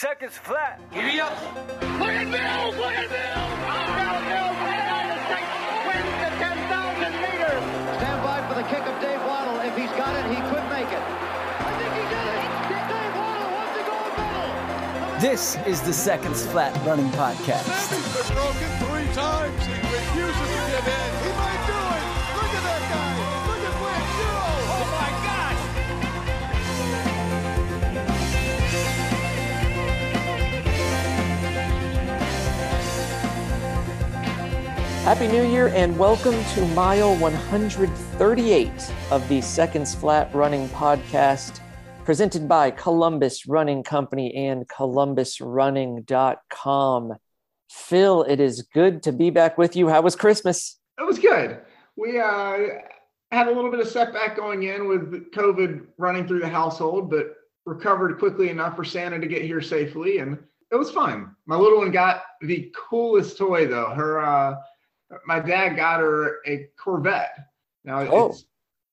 seconds flat. Giddy up. Look at Mills! Look at Mills! Mills right on the six, wins the 10,000 meters. Stand by for the kick of Dave Wottle. If he's got it, he could make it. I think he did it. Dave Wottle wants to go medal. This is the Seconds Flat Running Podcast. He's been broken three times. He refuses to give in. Happy New Year and welcome to mile 138 of the Seconds Flat Running Podcast, presented by Columbus Running Company and columbusrunning.com. Phil, it is good to be back with you. How was Christmas? It was good. We uh, had a little bit of setback going in with COVID running through the household, but recovered quickly enough for Santa to get here safely, and it was fun. My little one got the coolest toy though. Her, uh, my dad got her a Corvette. Now Oh. it's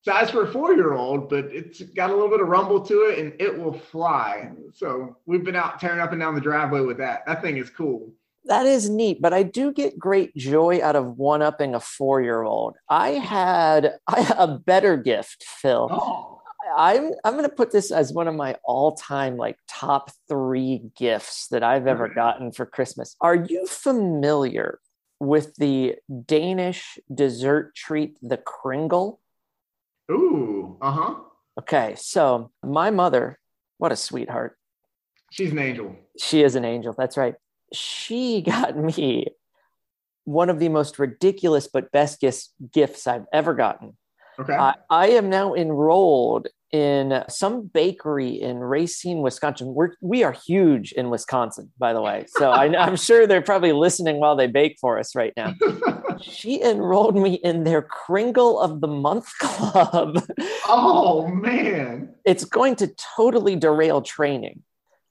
size for a four-year-old, but it's got a little bit of rumble to it, and it will fly. So we've been out tearing up and down the driveway with that. That thing is cool. That is neat, but I do get great joy out of one upping a four year old. I had I, a better gift, Phil. Oh, I'm I'm going to put this as one of my all-time like top 3 gifts that I've ever gotten for Christmas. Are you familiar with the Danish dessert treat the Kringle? ooh, uh huh. Okay, so my mother, what a sweetheart. She's an angel. She is an angel. That's right. She got me one of the most ridiculous but best gifts, I've ever gotten. Okay. I am now enrolled in some bakery in Racine, Wisconsin. We're, we are huge in Wisconsin, by the way. So I, I'm sure they're probably listening while they bake for us right now. She enrolled me in their Kringle of the Month Club. oh man, it's going to totally derail training.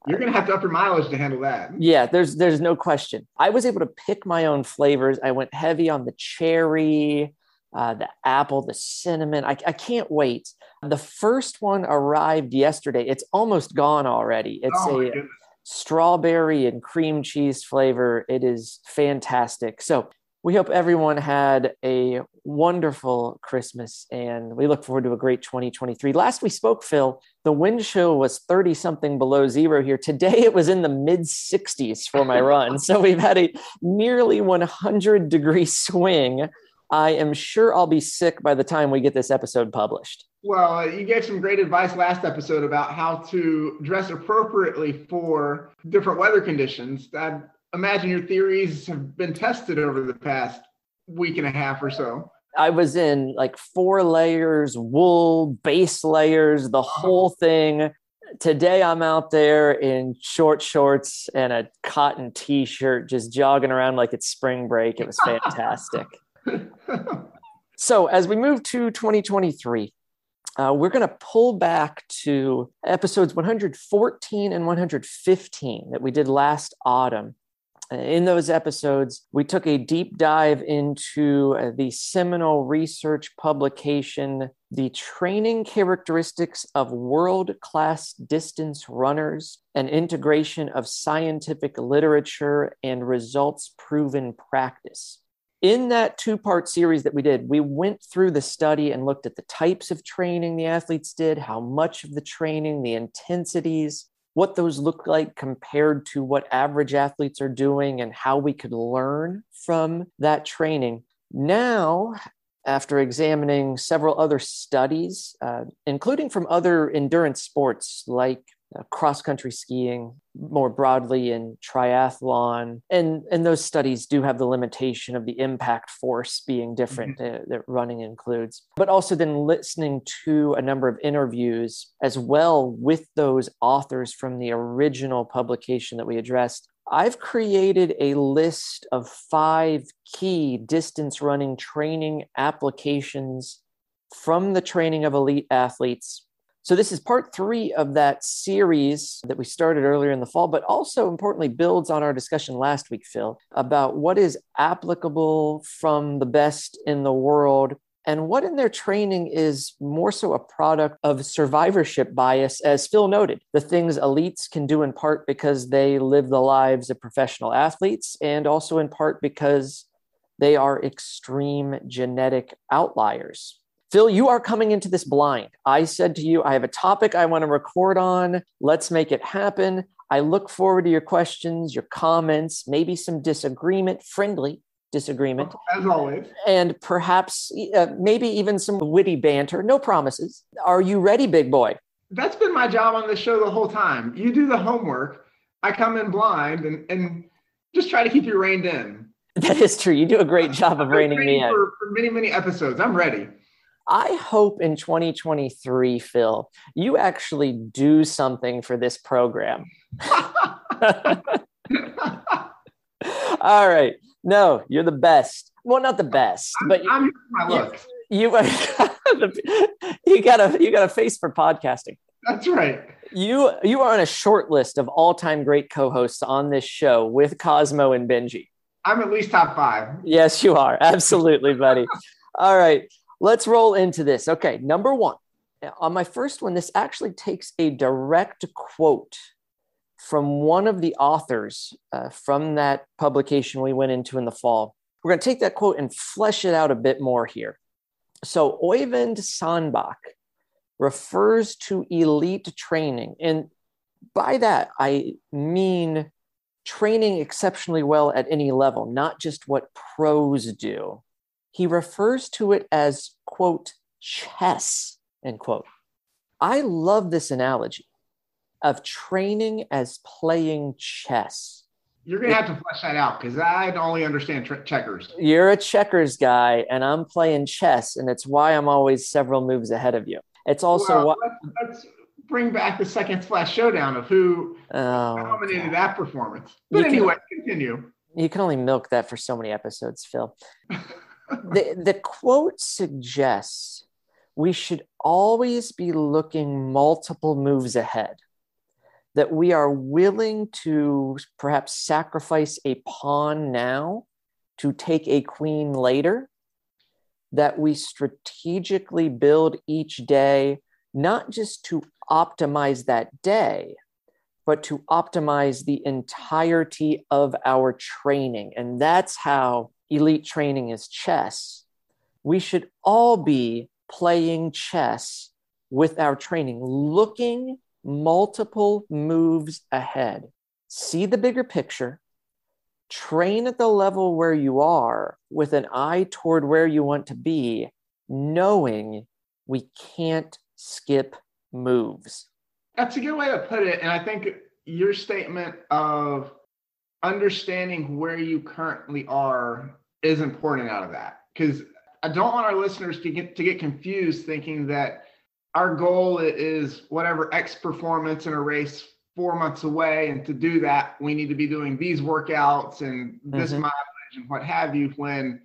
you're gonna have to up your mileage to handle that. Yeah, there's there's no question. I was able to pick my own flavors. I went heavy on the cherry, uh, the apple, the cinnamon. I, I can't wait. The first one arrived yesterday. It's almost gone already. It's oh a goodness. strawberry and cream cheese flavor. It is fantastic. So we hope everyone had a wonderful Christmas and we look forward to a great 2023. Last we spoke, Phil, the wind chill was 30 something below zero here. Today it was in the mid 60s for my run. So we've had a nearly 100 degree swing. I am sure I'll be sick by the time we get this episode published. Well, uh, you gave some great advice last episode about how to dress appropriately for different weather conditions. I imagine your theories have been tested over the past week and a half or so. I was in like four layers, wool, base layers, the whole thing. Today I'm out there in short shorts and a cotton t-shirt, just jogging around like it's spring break. It was fantastic. So as we move to 2023, uh, we're going to pull back to episodes 114 and 115 that we did last autumn. Uh, In those episodes, we took a deep dive into uh, the seminal research publication, The Training Characteristics of World Class Distance Runners, an integration of scientific literature and results proven practice. In that two part series that we did, we went through the study and looked at the types of training the athletes did, how much of the training, the intensities, what those look like compared to what average athletes are doing, and how we could learn from that training. Now, after examining several other studies, uh, including from other endurance sports like uh, cross country skiing, more broadly in triathlon, and and those studies do have the limitation of the impact force being different uh, that running includes, but also then listening to a number of interviews as well with those authors from the original publication that we addressed. I've created a list of five key distance running training applications from the training of elite athletes so, this is part three of that series that we started earlier in the fall, but also importantly builds on our discussion last week, Phil, about what is applicable from the best in the world and what in their training is more so a product of survivorship bias, as Phil noted. The things elites can do in part because they live the lives of professional athletes, and also in part because they are extreme genetic outliers. Phil, you are coming into this blind. I said to you, I have a topic I want to record on. Let's make it happen. I look forward to your questions, your comments, maybe some disagreement, friendly disagreement. As always. And perhaps uh, maybe even some witty banter. No promises. Are you ready, big boy? That's been my job on the show the whole time. You do the homework. I come in blind and, and just try to keep you reined in. That is true. You do a great job of reining me in. For, for many, many episodes. I'm ready. I hope in 2023, Phil, you actually do something for this program. All right. No, you're the best. Well, not the best, I'm, but I'm my looks. You, you got a you got a face for podcasting. That's right. You you are on a short list of all time great co-hosts on this show with Cosmo and Benji. I'm at least top five. Yes, you are. Absolutely, buddy. all right, let's roll into this. Okay, number one. On my first one, this actually takes a direct quote from one of the authors uh, from that publication we went into in the fall. We're going to take that quote and flesh it out a bit more here. So, Oyvind Sandbakk refers to elite training. And by that, I mean training exceptionally well at any level, not just what pros do. He refers to it as, quote, chess, end quote. I love this analogy of training as playing chess. You're going to have to flesh that out because I only understand tre- checkers. You're a checkers guy, and I'm playing chess, and it's why I'm always several moves ahead of you. It's also well, what. Let's, let's, bring back the second flash showdown of who oh, dominated God. that performance. But you anyway, can, continue. You can only milk that for so many episodes, Phil. the, the quote suggests we should always be looking multiple moves ahead that we are willing to perhaps sacrifice a pawn now to take a queen later, that we strategically build each day, not just to optimize that day, but to optimize the entirety of our training. And that's how elite training is chess. We should all be playing chess with our training, looking multiple moves ahead. See the bigger picture, train at the level where you are with an eye toward where you want to be, knowing we can't skip moves. That's a good way to put it. And I think your statement of understanding where you currently are is important out of that because I don't want our listeners to get to get confused thinking that our goal is whatever X performance in a race four months away. And to do that, we need to be doing these workouts and this mm-hmm. mileage and what have you when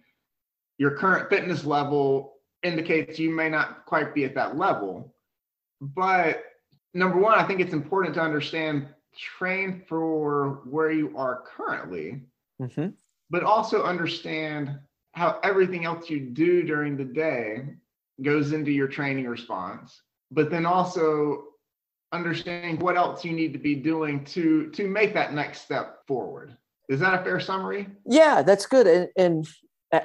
your current fitness level indicates you may not quite be at that level. But number one, I think it's important to understand train for where you are currently, mm-hmm. but also understand how everything else you do during the day goes into your training response, but then also understanding what else you need to be doing to to make that next step forward. Is that a fair summary? Yeah, that's good. And, and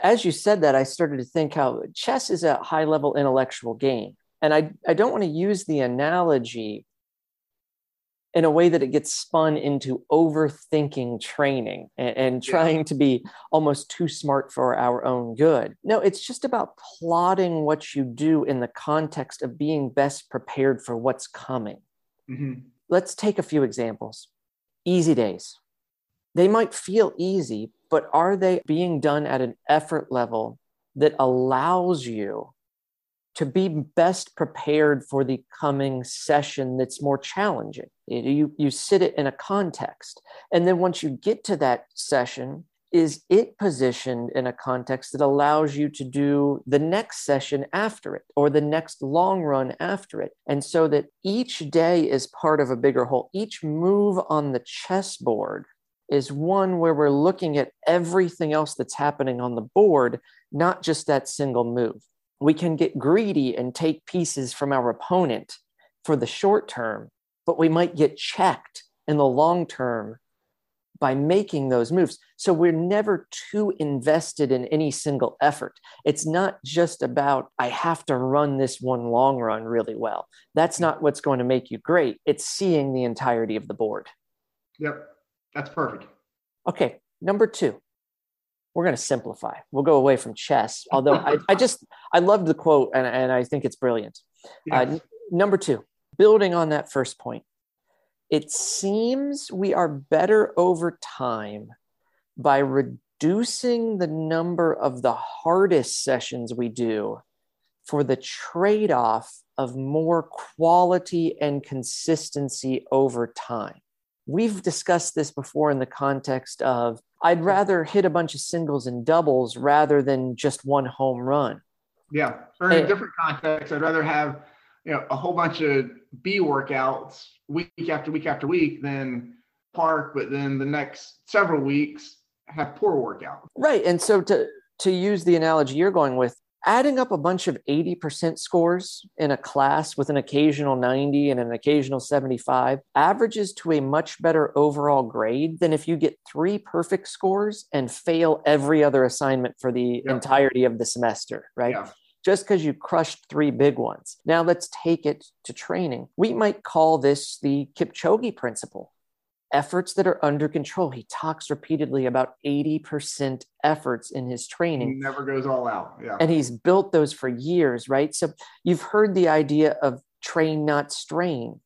as you said that, I started to think how chess is a high level intellectual game. And I, I don't want to use the analogy in a way that it gets spun into overthinking training and, and trying yeah. to be almost too smart for our own good. No, it's just about plotting what you do in the context of being best prepared for what's coming. Mm-hmm. Let's take a few examples. Easy days. They might feel easy, but are they being done at an effort level that allows you to be best prepared for the coming session that's more challenging. You, you sit it in a context. And then once you get to that session, is it positioned in a context that allows you to do the next session after it or the next long run after it? And so that each day is part of a bigger whole. Each move on the chessboard is one where we're looking at everything else that's happening on the board, not just that single move. We can get greedy and take pieces from our opponent for the short term, but we might get checked in the long term by making those moves. So we're never too invested in any single effort. It's not just about, I have to run this one long run really well. That's not what's going to make you great. It's seeing the entirety of the board. Yep. That's perfect. Okay. Number two, we're going to simplify. We'll go away from chess. Although I, I just, I love the quote and, and I think it's brilliant. Uh, n- number two, building on that first point, it seems we are better over time by reducing the number of the hardest sessions we do for the trade off of more quality and consistency over time. We've discussed this before in the context of I'd rather hit a bunch of singles and doubles rather than just one home run. Yeah. Or in Eh. a different context, I'd rather have you know a whole bunch of B workouts week after week after week than park, but then the next several weeks have poor workouts. Right. And so to to use the analogy you're going with, adding up a bunch of 80% scores in a class with an occasional 90 and an occasional 75 averages to a much better overall grade than if you get three perfect scores and fail every other assignment for the Yeah. entirety of the semester, right? Yeah. Just because you crushed three big ones. Now let's take it to training. We might call this the Kipchoge principle efforts that are under control. He talks repeatedly about 80% efforts in his training. He never goes all out. Yeah. And he's built those for years, right? So you've heard the idea of train, not strain.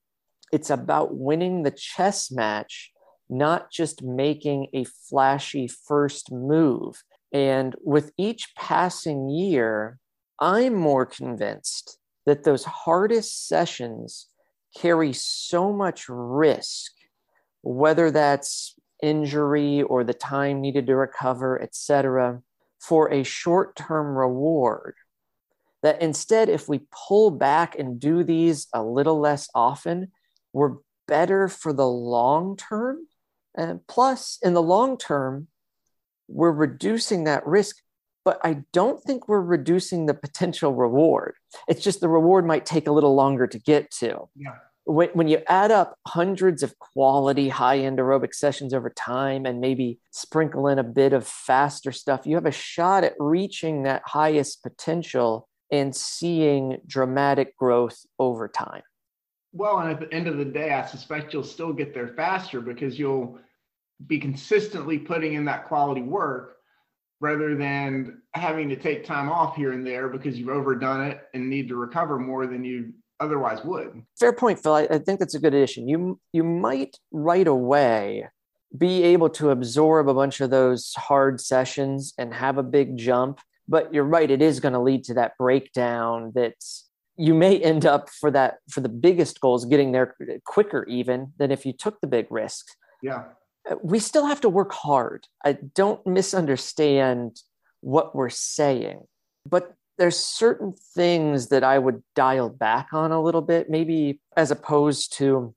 It's about winning the chess match, not just making a flashy first move. And with each passing year, I'm more convinced that those hardest sessions carry so much risk, whether that's injury or the time needed to recover, et cetera, for a short term reward. That instead, if we pull back and do these a little less often, we're better for the long term. And plus, in the long term, we're reducing that risk, but I don't think we're reducing the potential reward. It's just the reward might take a little longer to get to Yeah. When, when you add up hundreds of quality high end aerobic sessions over time and maybe sprinkle in a bit of faster stuff, you have a shot at reaching that highest potential and seeing dramatic growth over time. Well, and at the end of the day, I suspect you'll still get there faster because you'll be consistently putting in that quality work rather than having to take time off here and there because you've overdone it and need to recover more than you otherwise would. Fair point, Phil. I, I think that's a good addition. You you might right away be able to absorb a bunch of those hard sessions and have a big jump, but you're right. It is going to lead to that breakdown. That you may end up for that for the biggest goals getting there quicker even than if you took the big risks. Yeah. Uh, we still have to work hard. I don't misunderstand what we're saying, but there's certain things that I would dial back on a little bit, maybe as opposed to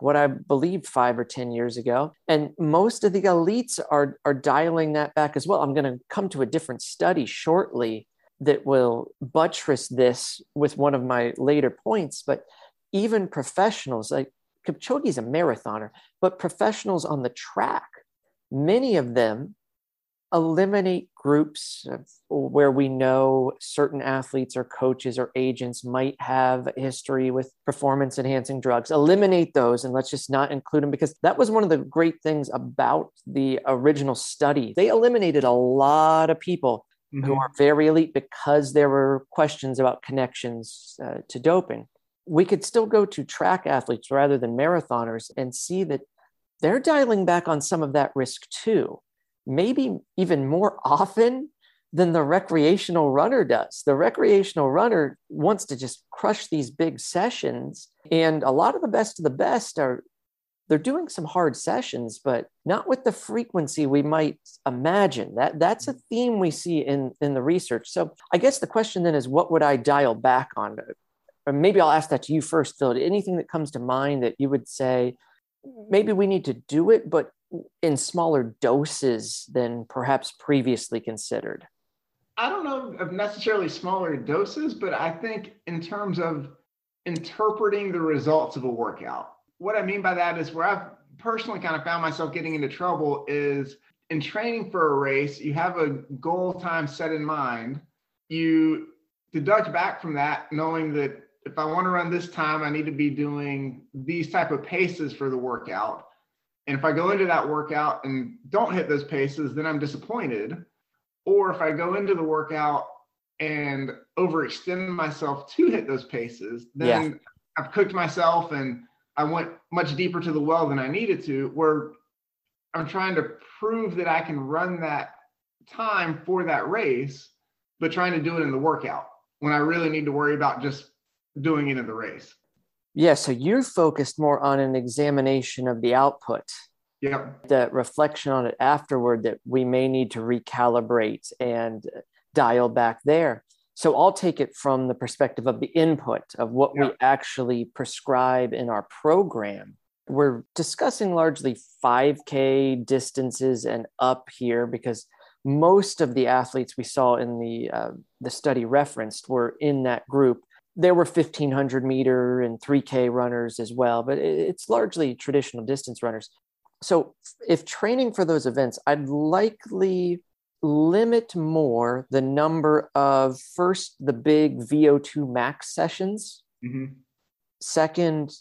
what I believed five or 10 years ago. And most of the elites are, are dialing that back as well. I'm going to come to a different study shortly that will buttress this with one of my later points. But even professionals, like Kipchoge is a marathoner, but professionals on the track, many of them eliminate groups where we know certain athletes or coaches or agents might have a history with performance enhancing drugs. Eliminate those and let's just not include them because that was one of the great things about the original study. They eliminated a lot of people Mm-hmm. who are very elite because there were questions about connections uh, to doping. We could still go to track athletes rather than marathoners and see that they're dialing back on some of that risk too maybe even more often than the recreational runner does. The recreational runner wants to just crush these big sessions. And a lot of the best of the best are they're doing some hard sessions, but not with the frequency we might imagine. That that's a mm-hmm. theme we see in, in the research. So I guess the question then is what would I dial back on? Or maybe I'll ask that to you first, Phil. Anything that comes to mind that you would say, maybe we need to do it, but in smaller doses than perhaps previously considered. I don't know of necessarily smaller doses, but I think in terms of interpreting the results of a workout. What I mean by that is where I've personally kind of found myself getting into trouble is in training for a race, you have a goal time set in mind. You deduct back from that knowing that if I want to run this time, I need to be doing these type of paces for the workout. And if I go into that workout and don't hit those paces, then I'm disappointed. Or if I go into the workout and overextend myself to hit those paces, then yeah. I've cooked myself and I went much deeper to the well than I needed to, where I'm trying to prove that I can run that time for that race, but trying to do it in the workout when I really need to worry about just doing it in the race. Yeah, so you're focused more on an examination of the output. Yeah. The reflection on it afterward that we may need to recalibrate and dial back there. So I'll take it from the perspective of the input of what yeah. we actually prescribe in our program. We're discussing largely 5K distances and up here because most of the athletes we saw in the uh, the study referenced were in that group. There were 1500 meter and 3K runners as well, but it's largely traditional distance runners. So if training for those events, I'd likely limit more the number of first the big VO2 max sessions, mm-hmm. second,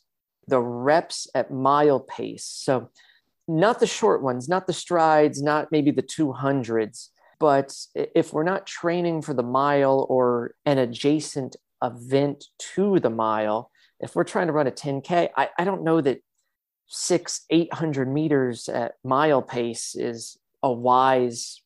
the reps at mile pace. So, not the short ones, not the strides, not maybe the 200s, but if we're not training for the mile or an adjacent event to the mile, if we're trying to run a 10K, I, I don't know that six, 800 meters at mile pace is a wise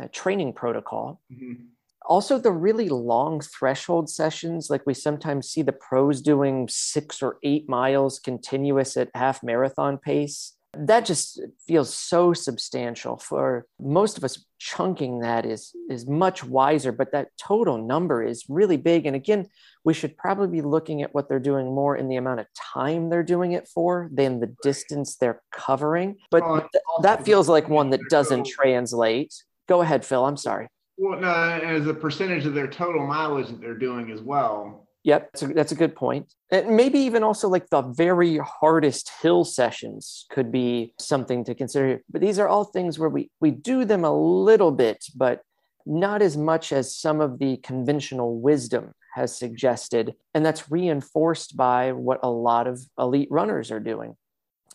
uh, training protocol. Mm-hmm. Also, the really long threshold sessions, like we sometimes see the pros doing six or eight miles continuous at half marathon pace. That just feels so substantial for most of us. Chunking that is is much wiser, but that total number is really big. And again, we should probably be looking at what they're doing more in the amount of time they're doing it for than the distance they're covering. But oh, th- that feels like one that doesn't translate Go ahead, Phil. I'm sorry. Well, no, as a percentage of their total mileage that they're doing as well. Yep, that's a, that's a good point. And maybe even also like the very hardest hill sessions could be something to consider. But these are all things where we we do them a little bit, but not as much as some of the conventional wisdom has suggested. And that's reinforced by what a lot of elite runners are doing.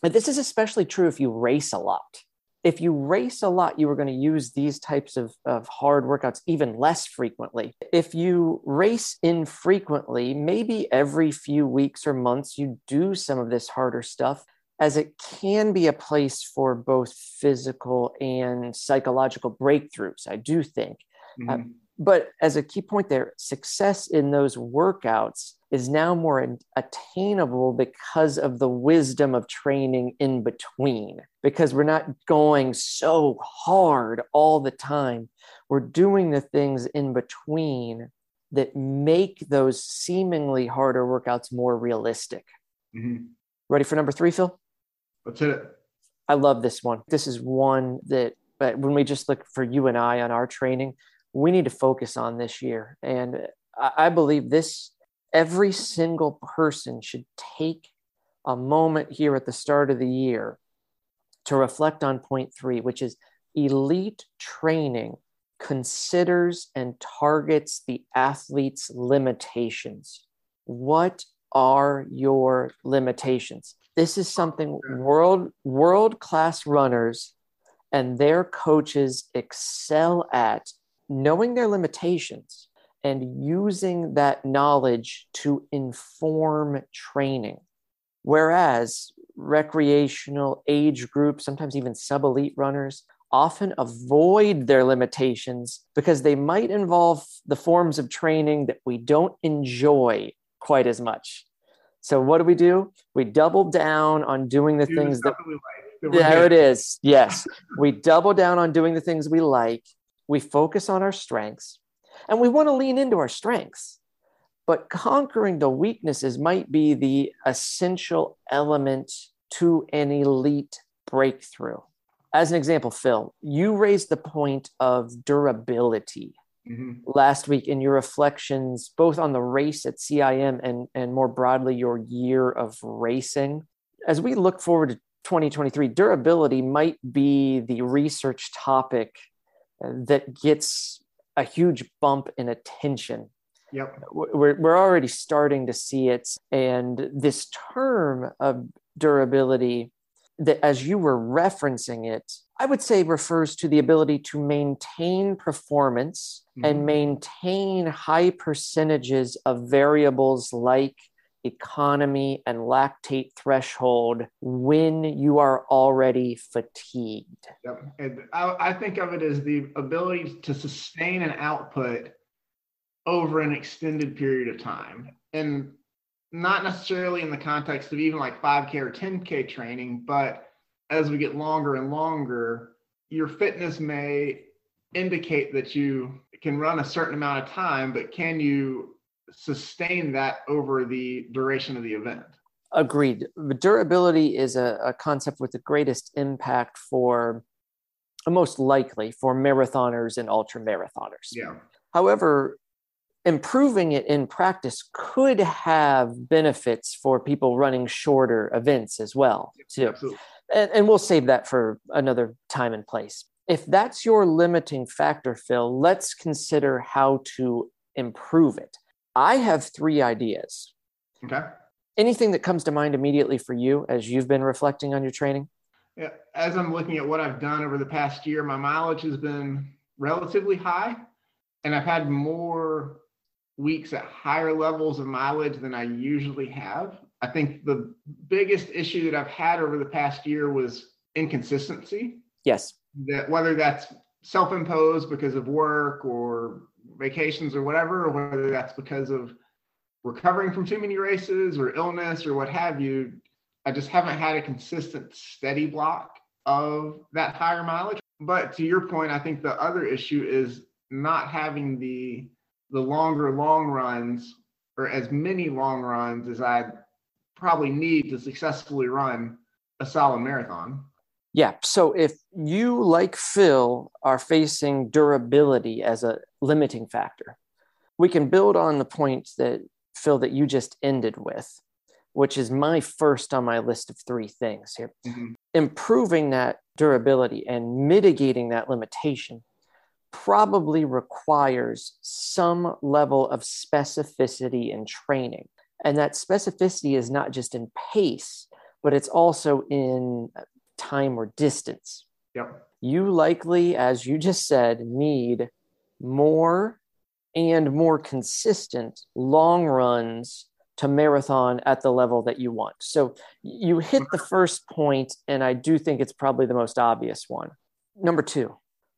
But this is especially true if you race a lot if you race a lot, you are going to use these types of, of hard workouts even less frequently. If you race infrequently, maybe every few weeks or months, you do some of this harder stuff, as it can be a place for both physical and psychological breakthroughs, I do think. Uh, mm-hmm. Uh, but as a key point there, success in those workouts is now more attainable because of the wisdom of training in between, because we're not going so hard all the time. We're doing the things in between that make those seemingly harder workouts more realistic. Mm-hmm. Ready for number three, Phil? Let's hit it. I love this one. This is one that, but when we just look for you and I on our training, we need to focus on this year. And I believe this, every single person should take a moment here at the start of the year to reflect on point three, which is elite training considers and targets the athlete's limitations. What are your limitations? This is something world world class runners and their coaches excel at knowing their limitations and using that knowledge to inform training. Whereas recreational age groups, sometimes even sub elite runners, often avoid their limitations because they might involve the forms of training that we don't enjoy quite as much. So, what do we do? We double down on doing the things that. that there it is. Yes. we double down on doing the things we like we focus on our strengths and we want to lean into our strengths. But conquering the weaknesses might be the essential element to an elite breakthrough. As an example, Phil, you raised the point of durability. Mhm. last week in your reflections, both on the race at CIM and, and more broadly, your year of racing. As we look forward to 2023, durability might be the research topic that gets a huge bump in attention. Yep. We're, we're already starting to see it. And this term of durability, that as you were referencing it, I would say refers to the ability to maintain performance and Mhm. maintain high percentages of variables like economy and lactate threshold when you are already fatigued. Yep. And I, I think of it as the ability to sustain an output over an extended period of time. And not necessarily in the context of even like 5K or 10K training, but as we get longer and longer, your fitness may indicate that you can run a certain amount of time, but can you sustain that over the duration of the event? Agreed. Durability is a, a concept with the greatest impact for, most likely, for marathoners and ultra marathoners. Yeah. However, improving it in practice could have benefits for people running shorter events as well, too. Absolutely. And, and we'll save that for another time and place. If that's your limiting factor, Phil, let's consider how to improve it. I have three ideas. Okay. Anything that comes to mind immediately for you as you've been reflecting on your training? Yeah, as I'm looking at what I've done over the past year, my mileage has been relatively high, and I've had more weeks at higher levels of mileage than I usually have. I think the biggest issue that I've had over the past year was inconsistency. Yes. That whether that's self-imposed because of work or vacations or whatever, or whether that's because of recovering from too many races or illness or what have you, I just haven't had a consistent steady block of that higher mileage. But to your point, I think the other issue is not having the the longer long runs or as many long runs as I probably need to successfully run a solid marathon. Yeah. So if you, like Phil, are facing durability as a limiting factor, we can build on the point that, Phil, that you just ended with, which is my first on my list of three things here. Mhm. Improving that durability and mitigating that limitation probably requires some level of specificity in training. And that specificity is not just in pace, but it's also in time or distance. Yep. You likely, as you just said, need more and more consistent long runs to marathon at the level that you want. So you hit the first point, and I do think it's probably the most obvious one. Number two,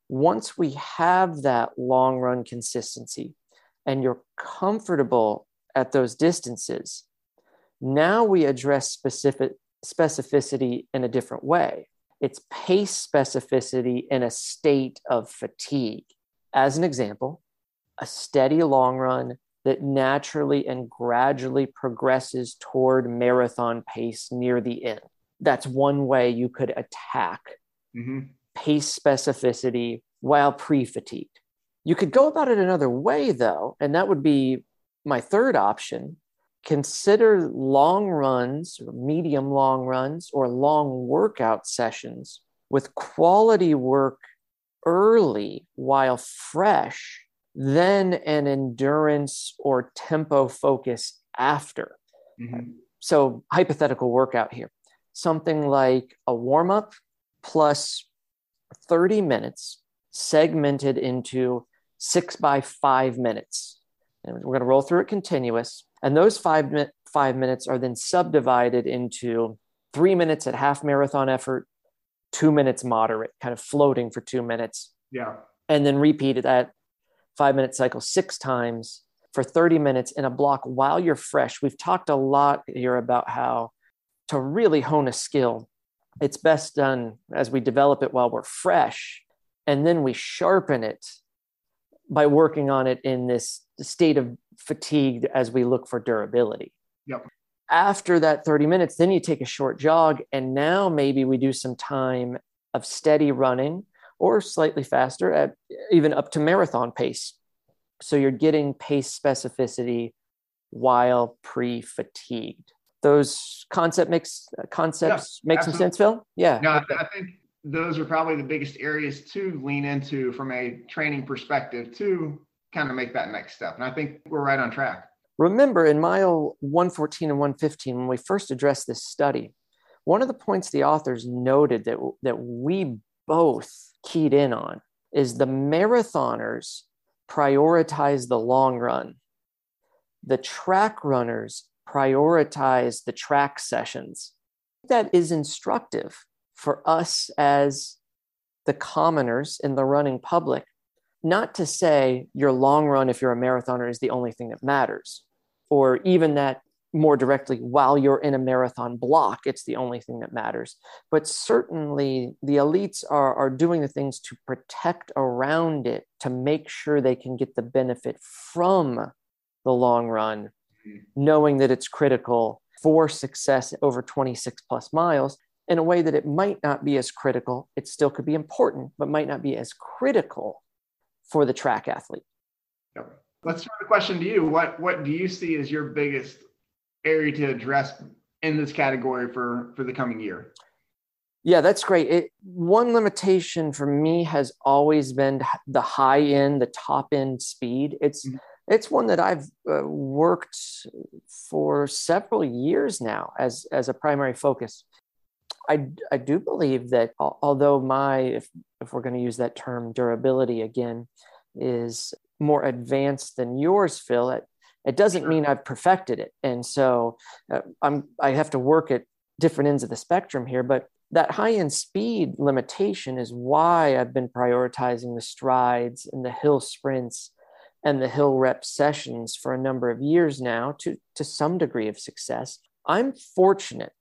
once we have that long run consistency and you're comfortable at those distances, now we address specific specificity in a different way. It's pace specificity in a state of fatigue. As an example, a steady long run that naturally and gradually progresses toward marathon pace near the end. That's one way you could attack hmm pace specificity while pre fatigued. You could go about it another way, though, and that would be my third option. Consider long runs, or medium long runs, or long workout sessions with quality work early while fresh, then an endurance or tempo focus after. hmm So, hypothetical workout here something like a warm up plus 30 minutes segmented into six by five minutes. And we're going to roll through it continuous. And those five, mi- five minutes are then subdivided into three minutes at half marathon effort, two minutes moderate, kind of floating for two minutes, Yeah. and then repeat that five minute cycle six times for 30 minutes in a block while you're fresh. We've talked a lot here about how to really hone a skill, it's best done as we develop it while we're fresh, and then we sharpen it by working on it in this state of fatigue as we look for durability. Yep. After that 30 minutes, then you take a short jog, and now maybe we do some time of steady running or slightly faster at even up to marathon pace So you're getting pace specificity while pre fatigued. Those concept makes uh, concepts make some sense, Phil? Yeah. No, I, I think those are probably the biggest areas to lean into from a training perspective to kind of make that next step. And I think we're right on track. Remember in mile 114 and 115, when we first addressed this study, one of the points the authors noted that, that we both keyed in on is the marathoners prioritize the long run. The track runners prioritize the track sessions. That is instructive for us as the commoners in the running public. Not to say your long run, if you're a marathoner, is the only thing that matters, or even that more directly, while you're in a marathon block, it's the only thing that matters. But certainly the elites are, are doing the things to protect around it to make sure they can get the benefit from the long run, knowing that it's critical for success over 26 plus miles in a way that it might not be as critical. It still could be important, but might not be as critical for the track athlete. Let's turn the question to you. What what do you see as your biggest area to address in this category for for the coming year? Yeah, that's great. It, one limitation for me has always been the high end, the top end speed. It's Mhm. it's one that I've uh, worked for several years now as as a primary focus. I I do believe that although my if if we're going to use that term durability again is more advanced than yours, Phil, it it doesn't mean I've perfected it, and so uh, I'm I have to work at different ends of the spectrum here, but that high end speed limitation is why I've been prioritizing the strides and the hill sprints and the hill rep sessions for a number of years now to, to some degree of success. I'm fortunate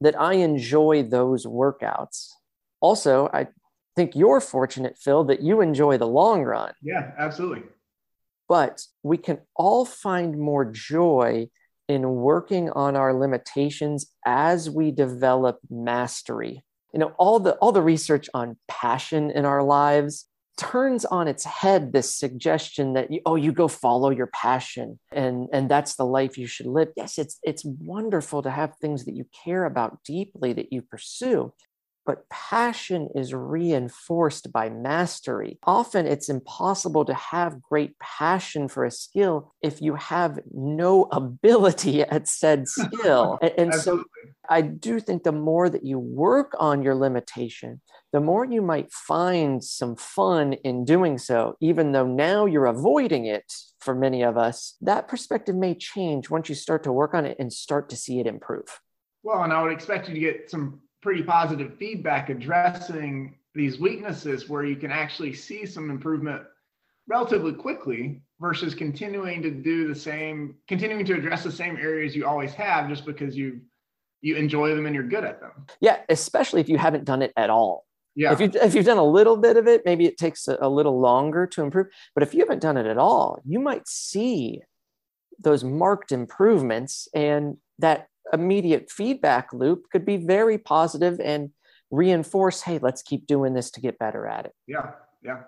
that I enjoy those workouts. Also, I think you're fortunate, Phil, that you enjoy the long run, Yeah, absolutely. but we can all find more joy in working on our limitations as we develop mastery. You know, all the all the research on passion in our lives turns on its head this suggestion that you, oh you go follow your passion and and that's the life you should live. Yes, it's it's wonderful to have things that you care about deeply that you pursue. But passion is reinforced by mastery. Often it's impossible to have great passion for a skill if you have no ability at said skill. and, and so. I do think the more that you work on your limitation, the more you might find some fun in doing so, even though now you're avoiding it for many of us. That perspective may change once you start to work on it and start to see it improve. Well, and I would expect you to get some pretty positive feedback addressing these weaknesses where you can actually see some improvement relatively quickly versus continuing to do the same, continuing to address the same areas you always have just because you you enjoy them and you're good at them. Yeah, especially if you haven't done it at all. Yeah. If you if you've done a little bit of it, maybe it takes a, a little longer to improve. But if you haven't done it at all, you might see those marked improvements, and that immediate feedback loop could be very positive and reinforce. Hey, let's keep doing this to get better at it. yeah. Yeah.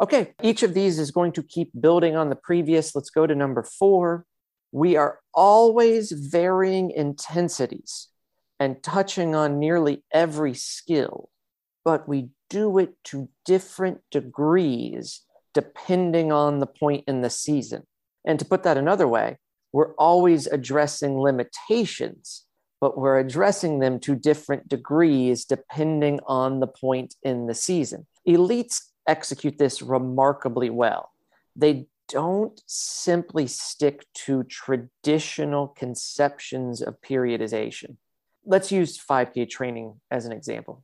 Okay, each of these is going to keep building on the previous. Let's go to number four. We are always varying intensities and touching on nearly every skill, but we do it to different degrees depending on the point in the season. And to put that another way, we're always addressing limitations, but we're addressing them to different degrees depending on the point in the season. Elites execute this remarkably well. They don't simply stick to traditional conceptions of periodization. Let's use 5K training as an example.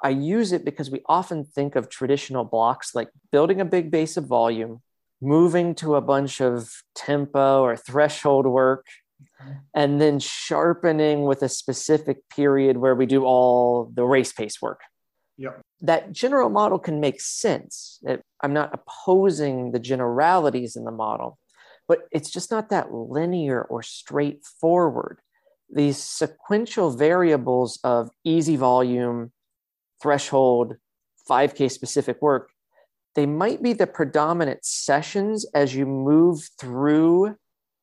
I use it because we often think of traditional blocks like building a big base of volume, moving to a bunch of tempo or threshold work, and then sharpening with a specific period where we do all the race pace work Yep. that general model can make sense. It- I'm not opposing the generalities in the model, but it's just not that linear or straightforward. These sequential variables of easy volume, threshold, 5K specific work, they might be the predominant sessions as you move through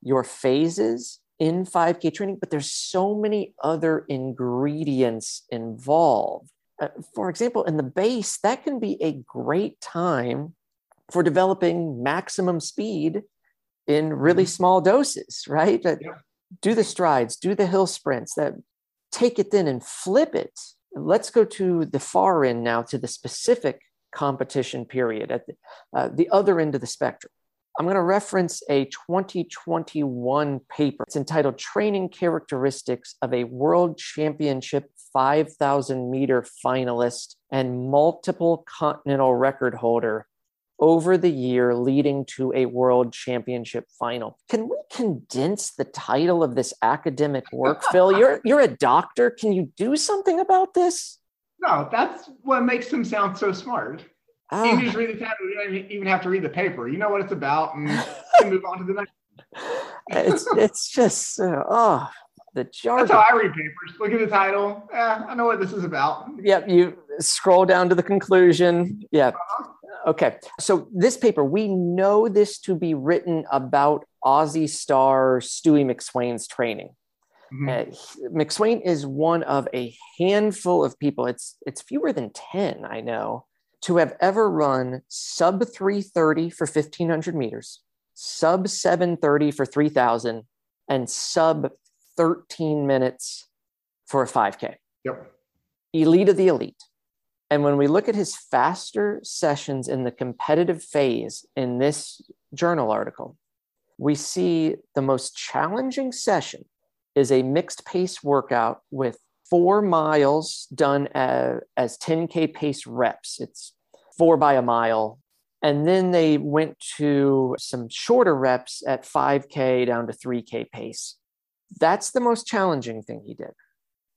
your phases in 5K training, but there's so many other ingredients involved. Uh, for example, in the base, that can be a great time for developing maximum speed in really Mhm. small doses, right? That Yeah. Do the strides, do the hill sprints, that take it then and flip it. Let's go to the far end now to the specific competition period at the, uh, the other end of the spectrum. I'm going to reference a 2021 paper. It's entitled Training Characteristics of a World Championship 5,000 meter finalist and multiple continental record holder over the year leading to a world championship final. Can we condense the title of this academic work, Phil? You're you're a doctor. Can you do something about this? No, that's what makes them sound so smart. Ah, You just read the title. You don't even have to read the paper. You know what it's about, and move on to the next. it's it's just uh, oh the That's how I read papers. Look at the title. Yeah, I know what this is about. Yep, you scroll down to the conclusion. Yeah. Okay. So this paper, we know this to be written about Aussie star Stewie McSweyn's training. Mhm. Uh, McSweyn is one of a handful of people. It's it's fewer than ten, I know, to have ever run sub three thirty for fifteen hundred meters, sub seven thirty for three thousand, and sub thirteen minutes for a five k. Yep. Elite of the elite. And when we look at his faster sessions in the competitive phase in this journal article, we see the most challenging session is a mixed pace workout with four miles done as, as 10K pace reps. It's four by a mile. And then they went to some shorter reps at 5K down to 3K pace. That's the most challenging thing he did.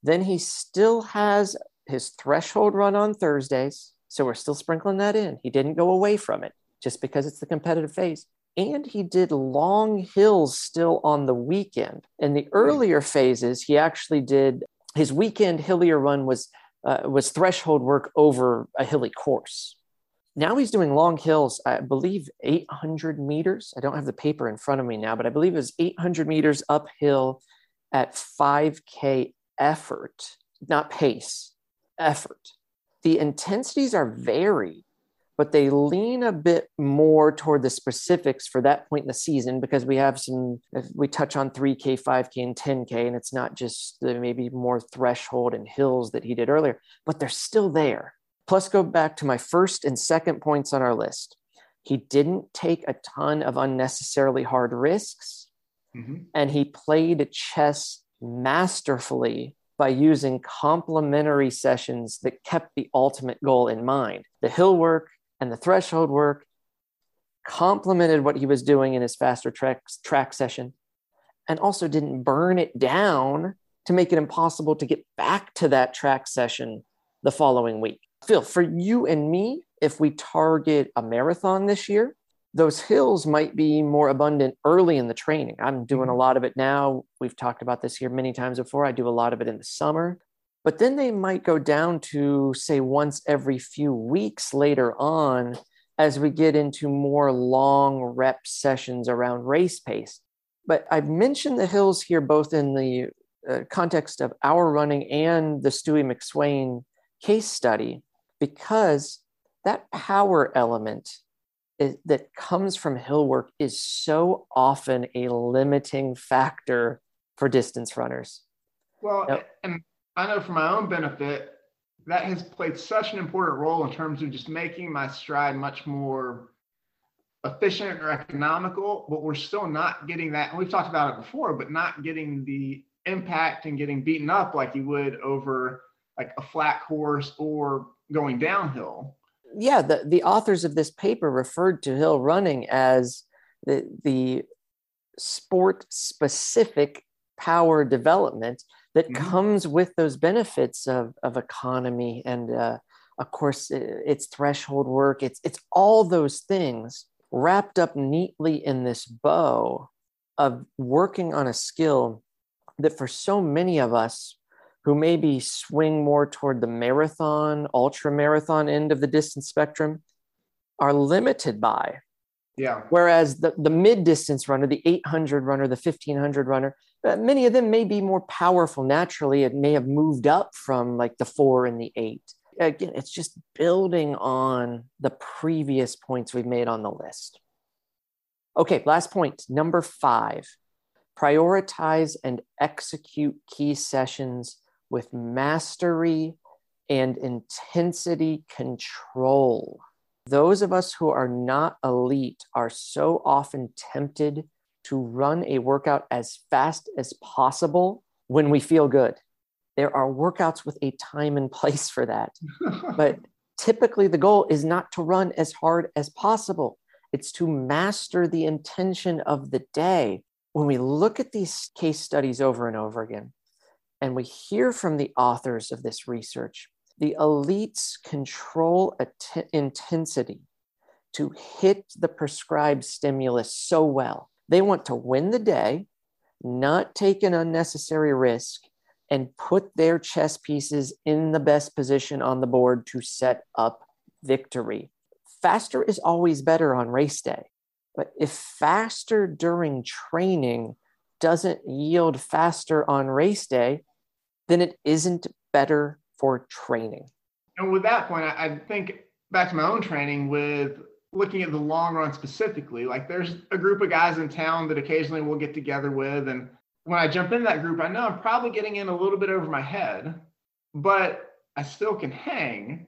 Then he still has his threshold run on Thursdays. So we're still sprinkling that in. He didn't go away from it just because it's the competitive phase. And he did long hills still on the weekend. In the earlier phases, he actually did his weekend hillier run was uh, was threshold work over a hilly course. Now he's doing long hills, I believe 800 meters. I don't have the paper in front of me now, but I believe it was 800 meters uphill at 5K effort, not pace, effort. The intensities are varied, but they lean a bit more toward the specifics for that point in the season because we have some, we touch on 3K, 5K, and 10K, and it's not just the maybe more threshold and hills that he did earlier, but they're still there. Plus, go back to my first and second points on our list. He didn't take a ton of unnecessarily hard risks, Mhm. and he played chess masterfully by using complementary sessions that kept the ultimate goal in mind. The hill work and the threshold work complemented what he was doing in his faster track, track session and also didn't burn it down to make it impossible to get back to that track session the following week. Phil, for you and me, if we target a marathon this year, those hills might be more abundant early in the training. I'm doing a mm-hmm. lot of it now. We've talked about this here many times before. I do a lot of it in the summer, but then they might go down to, say, once every few weeks later on as we get into more long rep sessions around race pace. But I've mentioned the hills here both in the uh, context of our running and the Stewie McSweyn case study because that power element is, that comes from hill work is so often a limiting factor for distance runners. Well, Yep. and I know for my own benefit, that has played such an important role in terms of just making my stride much more efficient or economical, but we're still not getting that. And we've talked about it before, but not getting the impact and getting beaten up like you would over like a flat course or going downhill. Yeah, the, the authors of this paper referred to hill running as the, the sport specific power development that Mhm. comes with those benefits of, of economy and uh, of course it's threshold work it's it's all those things wrapped up neatly in this bow of working on a skill that for so many of us who maybe swing more toward the marathon ultra marathon end of the distance spectrum are limited by. Yeah. Whereas the, the mid distance runner, the 800 runner, the 1500 runner, uh, many of them may be more powerful naturally. It may have moved up from like the four and the eight. Again, it's just building on the previous points we've made on the list. Okay, last point, number five prioritize and execute key sessions with mastery and intensity control. Those of us who are not elite are so often tempted to run a workout as fast as possible when we feel good. There are workouts with a time and place for that. but typically, the goal is not to run as hard as possible, it's to master the intention of the day. When we look at these case studies over and over again, and we hear from the authors of this research, the elites control intensity to hit the prescribed stimulus so well. They want to win the day, not take an unnecessary risk, and put their chess pieces in the best position on the board to set up victory. Faster is always better on race day. But if faster during training doesn't yield faster on race day, then it isn't better for training. And with that point, I, think back to my own training with looking at the long run specifically, like there's a group of guys in town that occasionally we'll get together with. And when I jump in that group, I know I'm probably getting in a little bit over my head, but I still can hang.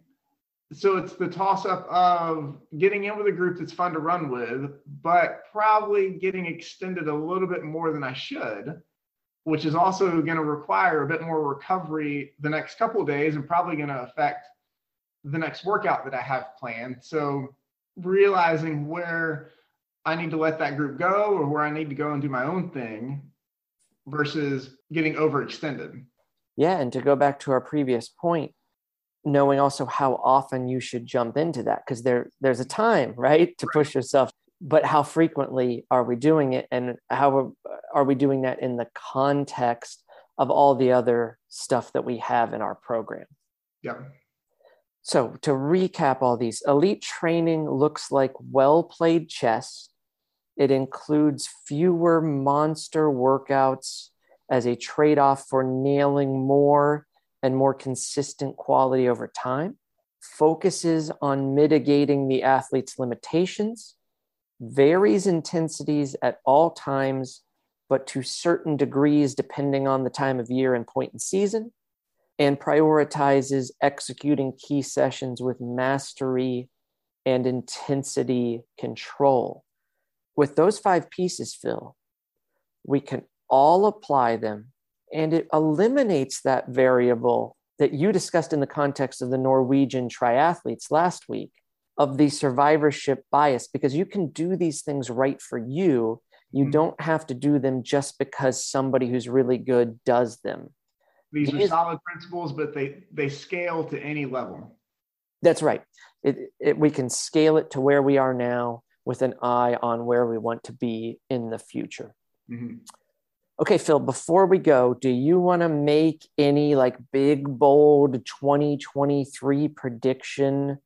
So it's the toss up of getting in with a group that's fun to run with, but probably getting extended a little bit more than I should which is also going to require a bit more recovery the next couple days and probably going to affect the next workout that I have planned. So realizing where I need to let that group go or where I need to go and do my own thing versus getting overextended. Yeah, and to go back to our previous point, knowing also how often you should jump into that because there there's a time, right, to push yourself but how frequently are we doing it? And how are we doing that in the context of all the other stuff that we have in our program? Yeah. So to recap all these elite training looks like well played chess. It includes fewer monster workouts as a trade-off for nailing more and more consistent quality over time. Focuses on mitigating the athlete's limitations varies intensities at all times, but to certain degrees depending on the time of year and point in season, and prioritizes executing key sessions with mastery and intensity control. With those five pieces, Phil, we can all apply them, and it eliminates that variable that you discussed in the context of the Norwegian triathletes last week of the survivorship bias because you can do these things right for you. You mm-hmm. don't have to do them just because somebody who's really good does them. These are solid principles, but they they scale to any level. That's right. It, it, we can scale it to where we are now with an eye on where we want to be in the future. Mm-hmm. Okay, Phil, before we go, do you want to make any like big, bold 2023 prediction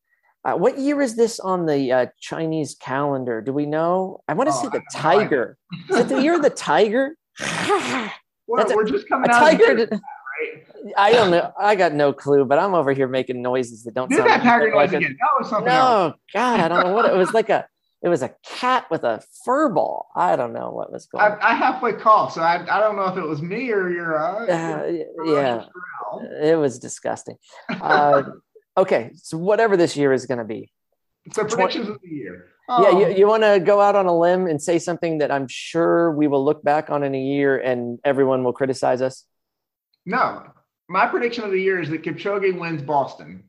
uh, what year is this on the uh, Chinese calendar? Do we know? I want to oh, see the tiger. is it the year of the tiger? well, we're a, just coming out tiger. I don't know. I got no clue, but I'm over here making noises that don't Do sound that tiger like noise again. No, something no, else. God, I don't know what it was like a it was a cat with a fur ball. I don't know what was going. on. I, I halfway coughed, so I, I don't know if it was me or your. Uh, uh, yeah, it was disgusting. Uh, Okay, so whatever this year is going to be. So predictions of the year. Oh. Yeah, you, you want to go out on a limb and say something that I'm sure we will look back on in a year and everyone will criticize us? No. My prediction of the year is that Kipchoge wins Boston.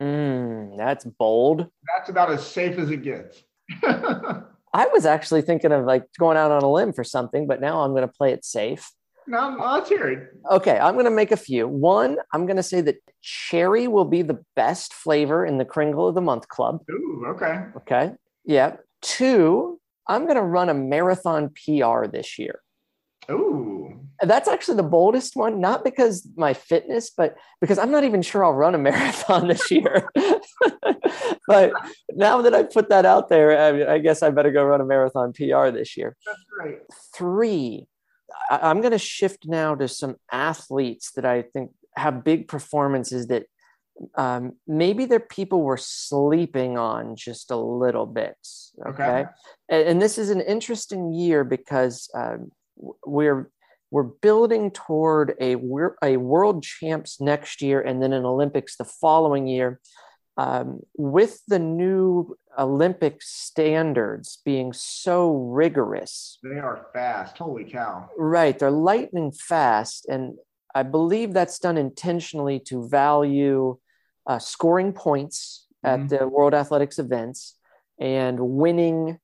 Mm, that's bold. That's about as safe as it gets. I was actually thinking of like going out on a limb for something, but now I'm going to play it safe. No, let's hear it. Okay, I'm going to make a few. One, I'm going to say that cherry will be the best flavor in the Kringle of the Month Club. Ooh, okay. Okay. Yeah. Two, I'm going to run a marathon PR this year. Ooh. That's actually the boldest one, not because my fitness, but because I'm not even sure I'll run a marathon this year. but now that I put that out there, I, I, guess I better go run a marathon PR this year. That's great. Three, I, I'm going to shift now to some athletes that I think have big performances that um, maybe they're people we're sleeping on just a little bit. Okay. okay. And, and, this is an interesting year because um, we're we're building toward a a world champs next year and then an Olympics the following year. Um, with the new Olympic standards being so rigorous, they are fast. Holy cow! Right, they're lightning fast, and I believe that's done intentionally to value uh, scoring points at mm-hmm. the World Athletics events and winning,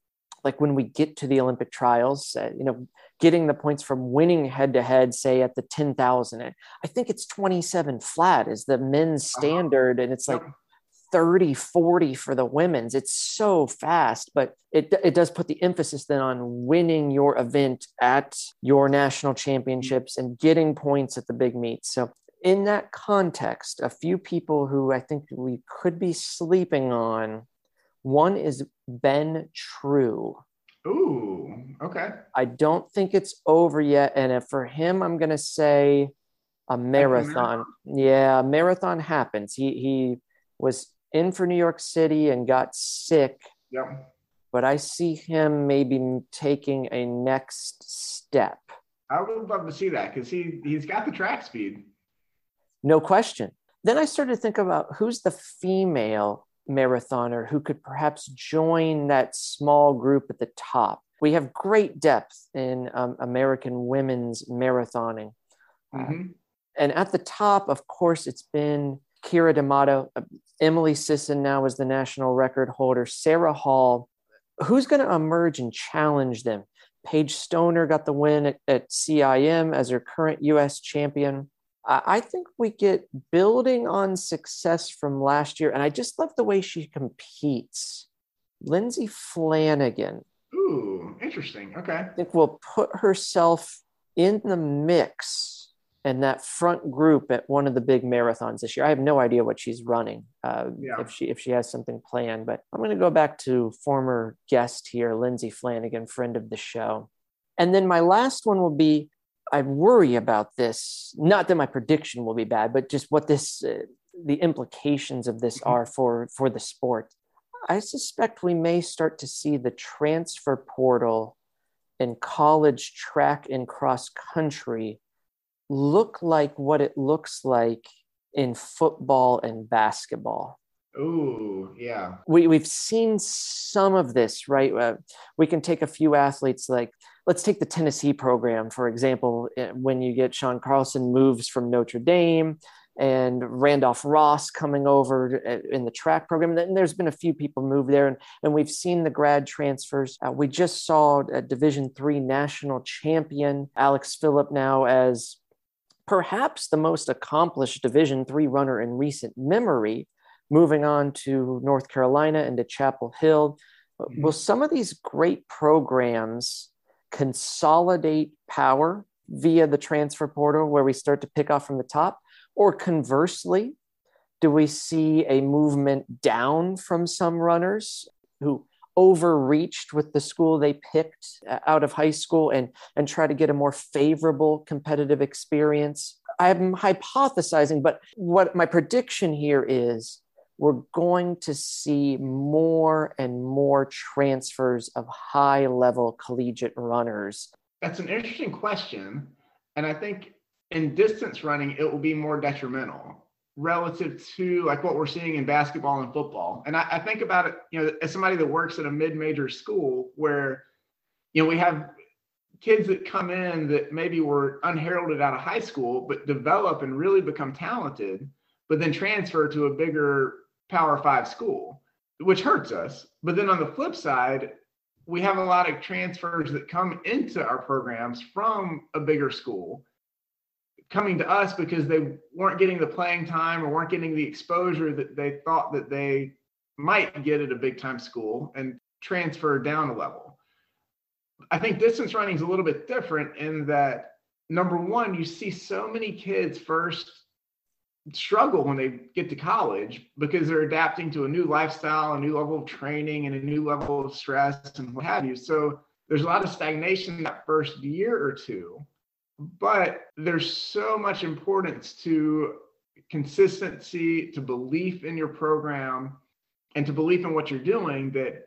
like when we get to the Olympic trials, uh, you know, getting the points from winning head to head, say at the 10,000. I think it's 27 flat is the men's uh-huh. standard, and it's like 30, 40 for the women's. It's so fast, but it, it does put the emphasis then on winning your event at your national championships and getting points at the big meets. So in that context, a few people who I think we could be sleeping on. One is Ben True. Ooh, okay. I don't think it's over yet. And for him, I'm going to say a marathon. Yeah, a marathon happens. He, he was in for New York City and got sick. Yep. But I see him maybe taking a next step. I would love to see that because he, he's got the track speed no question. Then I started to think about who's the female marathoner who could perhaps join that small group at the top. We have great depth in um, American women's marathoning. Mm-hmm. Uh, and at the top, of course, it's been Keira D'Amato. Uh, Emily Sisson now is the national record holder. Sara Hall. Who's going to emerge and challenge them? Paige Stoner got the win at, at CIM as her current US champion. I think we get building on success from last year, and I just love the way she competes. Lindsay Flanagan. Ooh, interesting. Okay. I think will put herself in the mix and that front group at one of the big marathons this year. I have no idea what she's running, uh, yeah. if she if she has something planned. But I'm going to go back to former guest here, Lindsay Flanagan, friend of the show. And then my last one will be I worry about this. Not that my prediction will be bad, but just what this, uh, the implications of this mm-hmm. are for for the sport. I suspect we may start to see the transfer portal in college track and cross country look like what it looks like in football and basketball. Oh, yeah. We, we've seen some of this, right? Uh, we can take a few athletes like let's take the Tennessee program, for example, eh, when you get Sean Carlson moves from Notre Dame and Randolph Ross coming over eh, in the track program. And there's been a few people move there, and, and we've seen the grad transfers. Uh, we just saw a Division three national champion, Alex Phillip, now as perhaps the most accomplished Division three runner in recent memory, moving on to North Carolina and to Chapel Hill. Mm-hmm. Will some of these great programs consolidate power via the transfer portal where we start to pick off from the top? Or conversely, do we see a movement down from some runners who overreached with the school they picked uh, out of high school and, and try to get a more favorable competitive experience? I'm hypothesizing, but what my prediction here is we're going to see more and more transfers of high level collegiate runners? That's an interesting question. And I think in distance running, it will be more detrimental relative to like what we're seeing in basketball and football. And I, I think about it, you know, as somebody that works at a mid major school where, you know, we have kids that come in that maybe were unheralded out of high school, but develop and really become talented, but then transfer to a bigger Power Five school, which hurts us. But then on the flip side, we have a lot of transfers that come into our programs from a bigger school coming to us because they weren't getting the playing time or weren't getting the exposure that they thought that they might get at a big time school and transfer down a level. I think distance running is a little bit different in that number one, you see so many kids first struggle when they get to college because they're adapting to a new lifestyle, a new level of training, and a new level of stress and what have you. So there's a lot of stagnation that first year or two, but there's so much importance to consistency, to belief in your program, and to belief in what you're doing that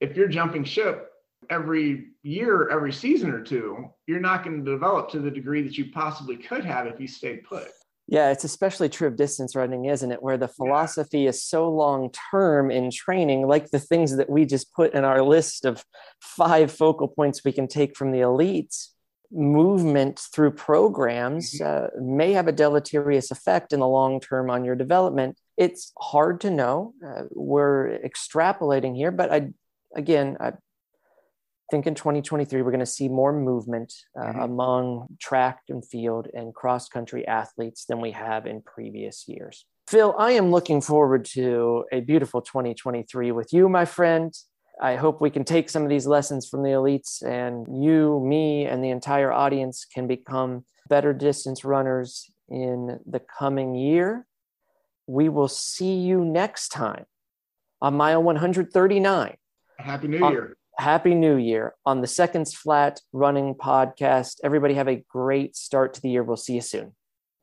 if you're jumping ship every year, every season or two, you're not going to develop to the degree that you possibly could have if you stayed put. Yeah, it's especially true of distance running, isn't it? Where the philosophy yeah. is so long term in training, like the things that we just put in our list of five focal points we can take from the elites. Movement through programs mm-hmm. uh, may have a deleterious effect in the long term on your development. It's hard to know. Uh, we're extrapolating here, but I, again, I think in 2023 we're going to see more movement uh, mm-hmm. among track and field and cross country athletes than we have in previous years. Phil, I am looking forward to a beautiful 2023 with you, my friend. I hope we can take some of these lessons from the elites and you, me, and the entire audience can become better distance runners in the coming year. We will see you next time on mile 139. Happy New Year. Happy New Year on the Seconds Flat Running Podcast. Everybody have a great start to the year. We'll see you soon.